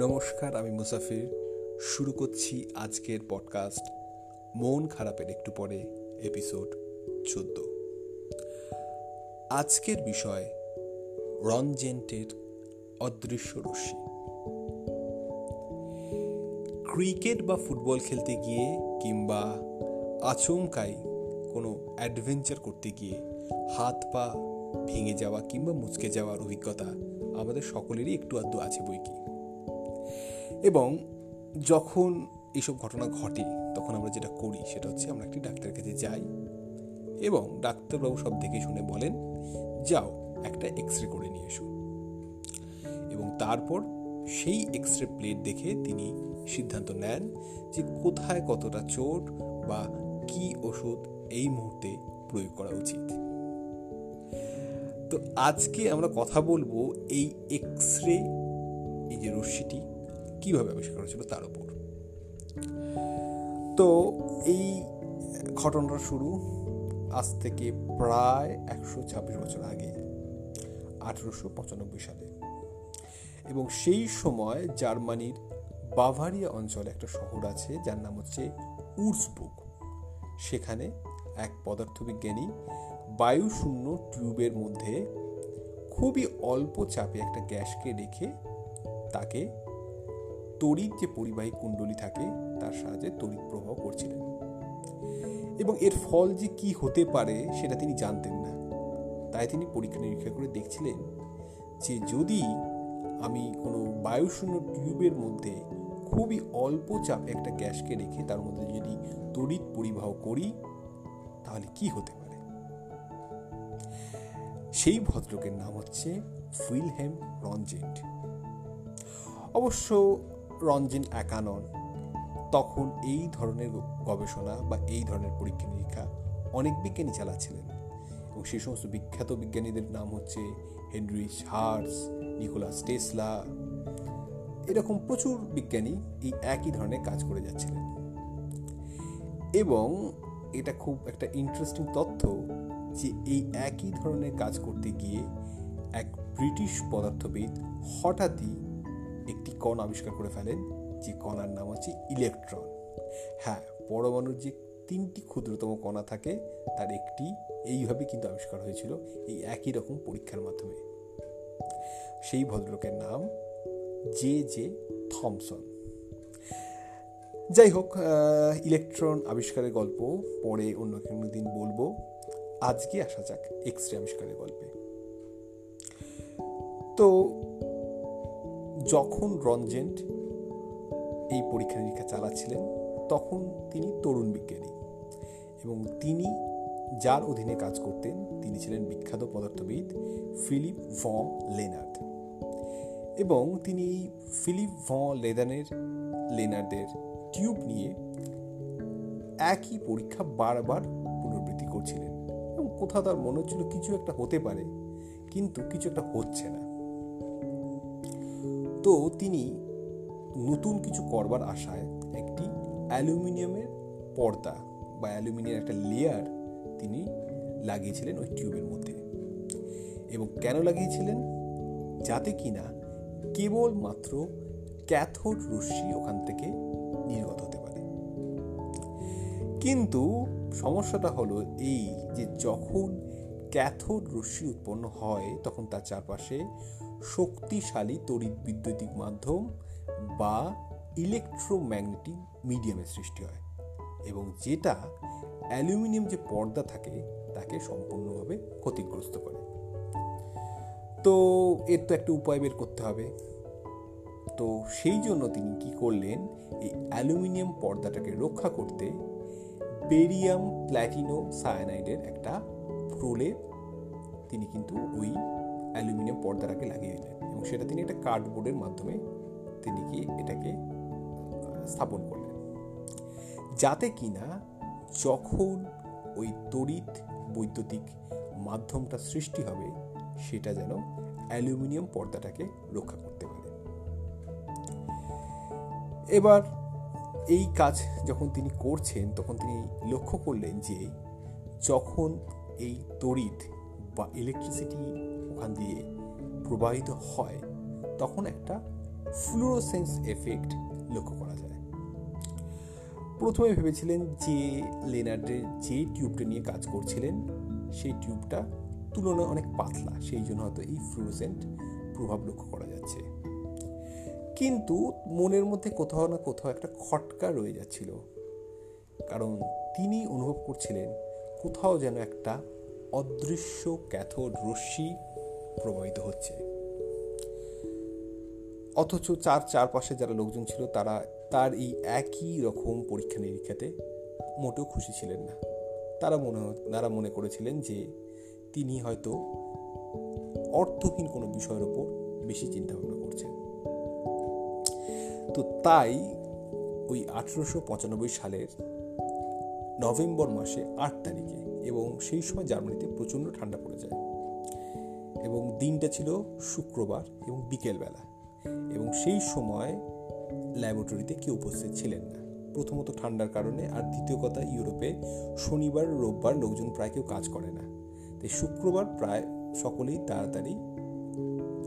নমস্কার, আমি মুসাফির। শুরু করছি আজকের পডকাস্ট মন খারাপের একটু পরে এপিসোড চোদ্দ। আজকের বিষয় রনজেন্টের অদৃশ্য রশ্মি। ক্রিকেট বা ফুটবল খেলতে গিয়ে কিংবা আচমকাই কোনো অ্যাডভেঞ্চার করতে গিয়ে হাত পা ভেঙে যাওয়া কিংবা মুচকে যাওয়ার অভিজ্ঞতা আমাদের সকলেরই একটু আধটু আছে বই কি? এবং যখন এইসব ঘটনা ঘটে, তখন আমরা যেটা করি সেটা হচ্ছে আমরা একটি ডাক্তারের কাছে যাই এবং ডাক্তারবাবু সব দেখে শুনে বলেন, যাও, একটা এক্স রে করে নিয়ে এসো। এবং তারপর সেই এক্স রে প্লেট দেখে তিনি সিদ্ধান্ত নেন যে কোথায় কতটা চোট বা কি ওষুধ এই মুহূর্তে প্রয়োগ করা উচিত। তো আজকে আমরা কথা বলব এই এক্স রে এই যে রশ্মিটি কীভাবে আবিষ্কার হয়েছিল তার উপর। তো এই ঘটনাটা শুরু আজ থেকে প্রায় একশো ছাব্বিশ বছর আগে, আঠেরোশো পঁচানব্বই সালে। এবং সেই সময় জার্মানির বাভারিয়া অঞ্চলে একটা শহর আছে, যার নাম হচ্ছে উর্সবুক। সেখানে এক পদার্থবিজ্ঞানী বায়ুশূন্য টিউবের মধ্যে খুবই অল্প চাপে একটা গ্যাসকে রেখে তাকে তড়িৎ যে পরিবাহী কুণ্ডলী থাকে, তার সাহায্যে তড়িৎ প্রবাহ করছিলেন। এবং এর ফল যে কি হতে পারে, সেটা তিনি জানতেন না। তাই তিনি পরীক্ষা নিরীক্ষা করে দেখছিলেন যে যদি আমি কোনো বায়ুশূন্য টিউবের মধ্যে খুবই অল্প চাপে একটা গ্যাসকে রেখে তার মধ্যে যদি তড়িৎ পরিবাহ করি, তাহলে কি হতে পারে? সেই ভদ্রকের নাম হচ্ছে ফিলহেম রনজেন্ট অবশ্য রঞ্জিন একানন, তখন এই ধরনের গবেষণা বা এই ধরনের পরীক্ষা নিরীক্ষা অনেক বিজ্ঞানী চালাচ্ছিলেন। এবং সেই সমস্ত বিখ্যাত বিজ্ঞানীদের নাম হচ্ছে হেনরি হার্স নিকোলাস টেসলা, এরকম প্রচুর বিজ্ঞানী এই একই ধরনের কাজ করে যাচ্ছিলেন। এবং এটা খুব একটা ইন্টারেস্টিং তথ্য যে এই একই ধরনের কাজ করতে গিয়ে এক ব্রিটিশ পদার্থবিদ হঠাৎই একটি কণ আবিষ্কার করে ফেলেন, যে কণার নাম হচ্ছে ইলেকট্রন। হ্যাঁ পরমাণুর যে তিনটি ক্ষুদ্রতম কণা থাকে, তার একটি এইভাবে কিন্তু আবিষ্কার হয়েছিল, এই একই রকম পরীক্ষার মাধ্যমে। সেই ভদ্রলোকের নাম জে জে থমসন। যাই হোক ইলেকট্রন আবিষ্কারের গল্প, পরে অন্য কোনো দিন বলব। আজকে আসা যাক এক্স রে আবিষ্কারের গল্পে। তো যখন রঞ্জেন্ট এই পরীক্ষা নিরীক্ষা চালাচ্ছিলেন, তখন তিনি তরুণ বিজ্ঞানী এবং তিনি যার অধীনে কাজ করতেন, তিনি ছিলেন বিখ্যাত পদার্থবিদ ফিলিপ ভ লেনার্ড। এবং তিনি ফিলিপ ভ লেদানের, লেনার্ডের টিউব নিয়ে একই পরীক্ষা বারবার পুনরাবৃত্তি করছিলেন। এবং কোথাও তার মনে হচ্ছিল কিছু একটা হতে পারে, কিন্তু কিছু একটা হচ্ছে না। তো তিনি নতুন কিছু করবার আশায় একটি অ্যালুমিনিয়ামের পর্দা বা অ্যালুমিনিয়াম একটা লেয়ার তিনি লাগিয়েছিলেন ওই টিউবের মধ্যে। এবং কেন লাগিয়েছিলেন? যাতে কিনা কেবলমাত্র ক্যাথোড রশ্মি ওখান থেকে নির্গত হতে পারে। কিন্তু সমস্যাটা হলো এই যে যখন ক্যাথোড রশ্মি উৎপন্ন হয়, তখন তার চারপাশে শক্তিশালী তড়িৎ বিদ্যুতিক মাধ্যম বা ইলেকট্রোম্যাগনেটিক মিডিয়ামের সৃষ্টি হয় এবং যেটা অ্যালুমিনিয়াম যে পর্দা থাকে তাকে সম্পূর্ণভাবে ক্ষতিগ্রস্ত করে। তো এর তো একটা উপায় বের করতে হবে। তো সেই জন্য তিনি কি করলেন, এই অ্যালুমিনিয়াম পর্দাটাকে রক্ষা করতে বেরিয়াম প্ল্যাটিনো সায়ানাইডের একটা প্রলেপ তিনি কিন্তু ওই অ্যালুমিনিয়াম পর্দাটাকে লাগিয়ে দিলেন এবং সেটা তিনি একটা কার্ডবোর্ডের মাধ্যমে তিনি কি এটাকে স্থাপন করলেন। যাতে কিনা যখন ওই তড়িৎ বৈদ্যুতিক মাধ্যমটা সৃষ্টি হবে, সেটা যেন অ্যালুমিনিয়াম পর্দাটাকে রক্ষা করতে পারে। এবার এই কাজ যখন তিনি করছেন, তখন তিনি লক্ষ্য করলেন যে যখন এই তড়িৎ বা ইলেকট্রিসিটি ওখান দিয়ে প্রবাহিত হয়, তখন একটা ফ্লুরোসেন্স এফেক্ট লক্ষ্য করা যায়। প্রথমে ভেবেছিলেন যে লেনার্ডের যে টিউবটা নিয়ে কাজ করছিলেন, সেই টিউবটা তুলনায় অনেক পাতলা, সেই জন্য হয়তো এই ফ্লুরোসেন্ট প্রভাব লক্ষ্য করা যাচ্ছে। কিন্তু মনের মধ্যে কোথাও না কোথাও একটা খটকা রয়ে যাচ্ছিল। কারণ তিনি অনুভব করছিলেন কোথাও যেন একটা অদৃশ্য ক্যাথোড রশ্মি প্রবাহিত হচ্ছে। অথচ চার চারপাশে যারা লোকজন ছিল, তারা তার এই একই রকম পরীক্ষা নিরীক্ষাতে মোটেও খুশি ছিলেন না। তারা মনে তারা মনে করেছিলেন যে তিনি হয়তো অর্থহীন কোনো বিষয়ের ওপর বেশি চিন্তা ভাবনা করছেন। তো তাই ওই আঠেরোশো পঁচানব্বই সালের নভেম্বর মাসে আট তারিখে এবং সেই সময় জার্মানিতে প্রচণ্ড ঠান্ডা পড়ে যায়। এবং দিনটা ছিল শুক্রবার এবং বিকেলবেলা। এবং সেই সময় ল্যাবরেটরিতে কেউ উপস্থিত ছিলেন না। প্রথমত ঠান্ডার কারণে আর দ্বিতীয় কথা, ইউরোপে শনিবার, রোববার লোকজন প্রায় কেউ কাজ করে না। তাই শুক্রবার প্রায় সকলেই তাড়াতাড়ি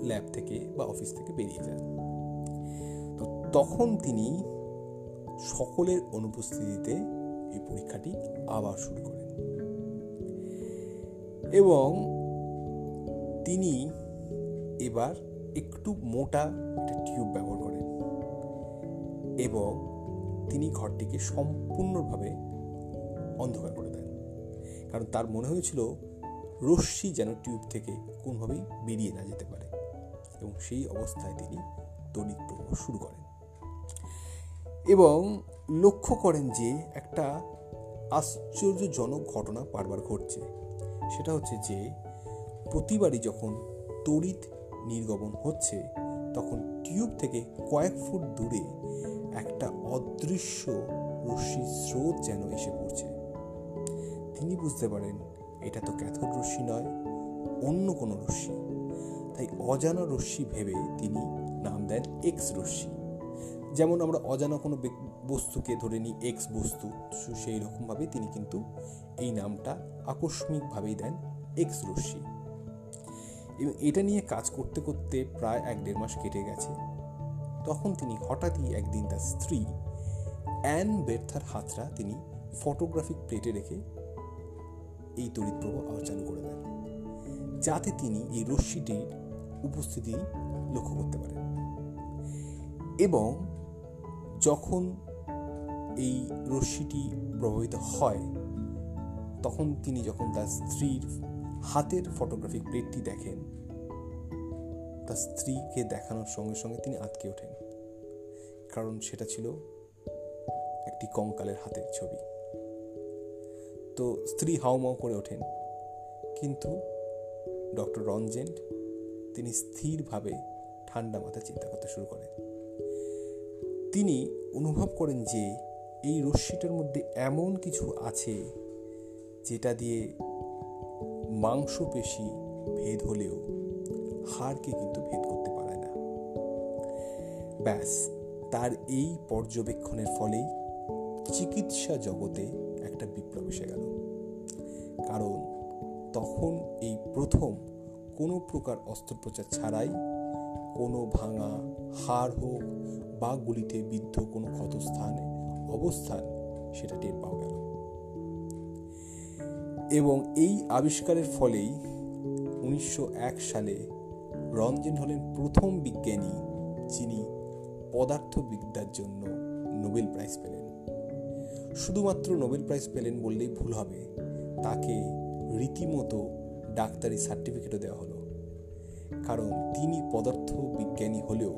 ল্যাব থেকে বা অফিস থেকে বেরিয়ে যান তো তখন তিনি সকলের অনুপস্থিতিতে এই পরীক্ষাটি আবার শুরু করেন। এবং তিনি এবার একটু মোটা একটা টিউব ব্যবহার করেন এবং তিনি ঘরটিকে সম্পূর্ণভাবে অন্ধকার করে দেন। কারণ তার মনে হয়েছিল রশ্মি যেন টিউব থেকে কোনোভাবেই বেরিয়ে না যেতে পারে এবং সেই অবস্থায় তিনি প্রবাহ শুরু করেন। এবং লক্ষ্য করেন যে একটা আশ্চর্যজনক ঘটনা বারবার ঘটছে। সেটা হচ্ছে যে প্রতিবারই যখন তড়িৎ নির্গমন হচ্ছে, তখন টিউব থেকে কয়েক ফুট দূরে একটা অদৃশ্য রশ্মির স্রোত যেন এসে পড়ছে। তিনি বুঝতে পারেন, এটা তো ক্যাথোড রশ্মি নয়, অন্য কোনো রশ্মি। তাই অজানা রশ্মি ভেবে তিনি নাম দেন এক্স রশ্মি। যেমন আমরা অজানা কোনো বস্তুকে ধরে নিই এক্স বস্তু সেই রকমভাবে তিনি কিন্তু এই নামটা আকস্মিকভাবেই দেন এক্স রশ্মি। এবং এটা নিয়ে কাজ করতে করতে প্রায় এক দেড় মাস কেটে গেছে। তখন তিনি হঠাৎই একদিন তার স্ত্রী অ্যান বের্থার হাতটা তিনি ফটোগ্রাফিক প্লেটে রেখে এই তড়িৎ প্রবাহ চালু করে দেন, যাতে তিনি এই রশ্মিটির উপস্থিতি লক্ষ্য করতে পারেন। এবং যখন এই রশ্মিটি প্রভাবিত হয়, তখন তিনি যখন তার স্ত্রীর হাতের ফটোগ্রাফিক প্লেটটি দেখেন, তার স্ত্রীকে দেখানোর সঙ্গে সঙ্গে তিনি আটকে ওঠেন। কারণ সেটা ছিল একটি কঙ্কালের হাতের ছবি। তো স্ত্রী হাওমাও করে ওঠেন। কিন্তু ডক্টর রঞ্জেন্ট তিনি স্থিরভাবে ঠান্ডা মাথা চিন্তা করতে শুরু করেন। তিনি অনুভব করেন যে এই রশ্মিটার মধ্যে এমন কিছু আছে যেটা দিয়ে মাংসপেশি ভেদ হলেও হাড়কে কিন্তু ভেদ করতে পারে না। ব্যাস, তার এই পর্যবেক্ষণের ফলেই চিকিৎসা জগতে একটা বিপ্লব এসে গেল। কারণ তখন এই প্রথম কোনো প্রকার অস্ত্রোপচার ছাড়াই কোনো ভাঙা হাড় হোক বা গুলিতে বিদ্ধ কোনো ক্ষতস্থানে অবস্থান সেটা টের পাওয়া গেল। এবং এই আবিষ্কারের ফলেই উনিশশো এক সালে রঞ্জন হলেন প্রথম বিজ্ঞানী যিনি পদার্থবিদ্যার জন্য নোবেল প্রাইজ পেলেন। শুধুমাত্র নোবেল প্রাইজ পেলেন বললেই ভুল হবে, তাকে রীতিমতো ডাক্তারি সার্টিফিকেটও দেওয়া হলো। কারণ তিনি পদার্থ বিজ্ঞানী হলেও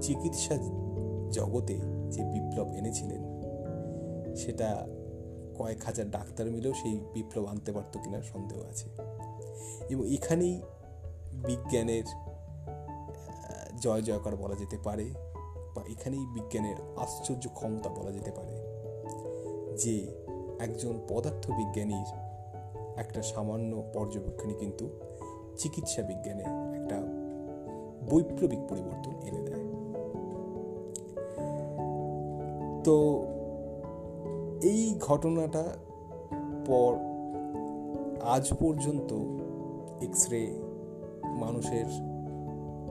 চিকিৎসা জগতে যে বিপ্লব এনেছিলেন, সেটা কয়েক হাজার ডাক্তার মিলেও সেই বিপ্লব আনতে পারত কিনা সন্দেহ আছে। এবং এখানেই বিজ্ঞানের জয় জয়কার বলা যেতে পারে, বা এখানেই বিজ্ঞানের আশ্চর্য ক্ষমতা বলা যেতে পারে যে একজন পদার্থ বিজ্ঞানীর একটা সামান্য পর্যবেক্ষণই কিন্তু চিকিৎসা বিজ্ঞানে একটা বৈপ্লবিক পরিবর্তন এনে দেয়। তো এই ঘটনাটা পর আজ পর্যন্ত এক্স রে মানুষের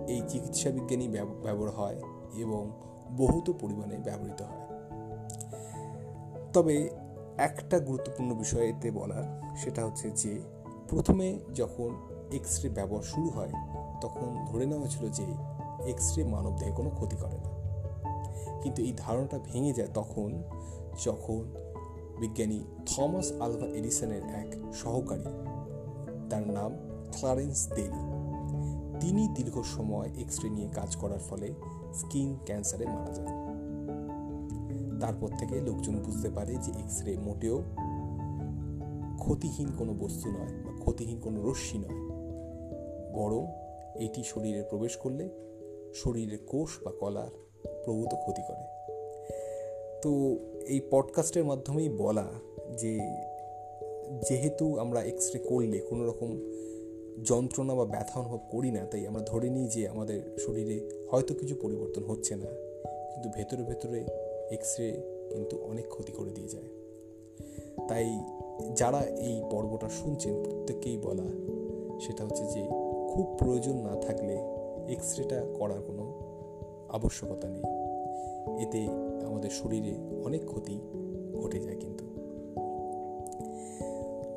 এই চিকিৎসা বিজ্ঞানী ব্যবহার হয় এবং বহুত পরিমাণে ব্যবহৃত হয়। তবে একটা গুরুত্বপূর্ণ বিষয় এতে বলার, সেটা হচ্ছে যে প্রথমে যখন এক্স রে ব্যবহার শুরু হয়, তখন ধরে নেওয়া হয়েছিল যে এক্স রে মানব দেহে কোনো ক্ষতি করে না। কিন্তু এই ধারণাটা ভেঙে যায় তখন যখন বিজ্ঞানী থমাস আলভা এডিসনের এক সহকারী, তার নাম ক্লারেন্স দেলি। তিনি দীর্ঘ সময় এক্স রে নিয়ে কাজ করার ফলে স্কিন ক্যান্সারে মারা যান। তারপর থেকে লোকজন বুঝতে পারে যে এক্স রে মোটেও ক্ষতিহীন কোনো বস্তু নয় বা ক্ষতিহীন কোনো রশ্মি নয়। বরং এটি শরীরে প্রবেশ করলে শরীরের কোষ বা কলার প্রভূত ক্ষতি করে। তো এই পডকাস্টের মাধ্যমেই বলা যে, যেহেতু আমরা এক্স রে করলে কোনো রকম যন্ত্রণা বা ব্যথা অনুভব করি না, তাই আমরা ধরে নিই যে আমাদের শরীরে হয়তো কিছু পরিবর্তন হচ্ছে না, কিন্তু ভেতরে ভেতরে এক্স রে কিন্তু অনেক ক্ষতি করে দিয়ে যায়। তাই যারা এই পর্বটা শুনছেন, প্রত্যেককেই বলা সেটা হচ্ছে যে, খুব প্রয়োজন না থাকলে এক্স রেটা করার কোনো আবশ্যকতা নেই। এতে আমাদের শরীরে অনেক ক্ষতি ঘটে যায় কিন্তু।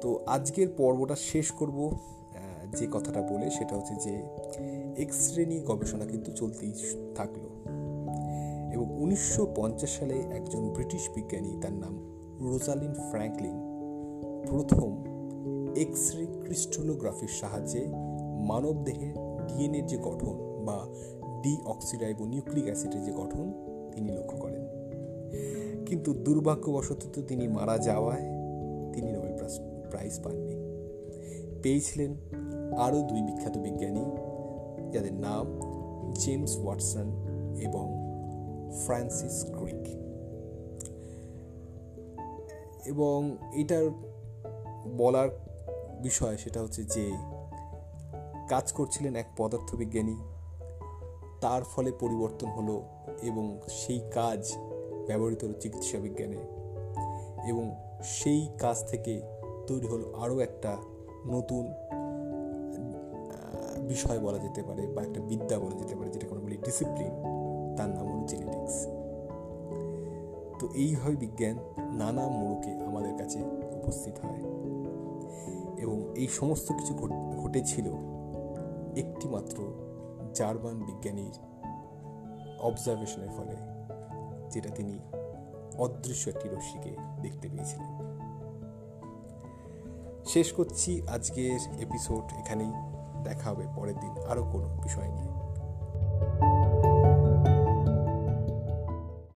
তো আজকের পর্বটা শেষ করব যে কথাটা বলে সেটা হচ্ছে যে এক্স রে নিয়ে গবেষণা কিন্তু চলতেই থাকল। এবং উনিশশো পঞ্চাশ সালে একজন ব্রিটিশ বিজ্ঞানী তার নাম রোজালিন ফ্র্যাঙ্কলিন প্রথম এক্স রে ক্রিস্টোলোগ্রাফির সাহায্যে মানব দেহের ডিএনএর যে গঠন বা ডি অক্সিডাইবো নিউক্লিক অ্যাসিডের যে গঠন তিনি লক্ষ্য করেন। কিন্তু দুর্ভাগ্যবশত তিনি মারা যাওয়ায় তিনি নোবেল প্রাইজ পাননি। পেয়েছিলেন আরও দুই বিখ্যাত বিজ্ঞানী, যাদের নাম জেমস ওয়াটসন এবং ফ্রান্সিস ক্রিক। এবং এটার বলার বিষয় সেটা হচ্ছে যে, কাজ করছিলেন এক পদার্থবিজ্ঞানী তার ফলে পরিবর্তন হলো এবং সেই কাজ ব্যবহৃত হলো চিকিৎসা বিজ্ঞানে। এবং সেই কাজ থেকে তৈরি হলো আরও একটা নতুন বিষয় বলা যেতে পারে বা একটা বিদ্যা বলা যেতে পারে যেটা কোনো বলি ডিসিপ্লিন তার নাম হলো জেনেটিক্স তো এইভাবে বিজ্ঞান নানা মোড়কে আমাদের কাছে উপস্থিত হয়। এবং এই সমস্ত কিছু ঘটেছিল একটি মাত্র জার্মান বিজ্ঞানীর অবজারভেশনের ফলে যেটা তিনি অদৃশ্য একটি রশ্মিকে দেখতে পেয়েছিলেন। শেষ করছি আজকের এপিসোড এখানেই। দেখা হবে পরের দিন আরও কোনো বিষয় নিয়ে।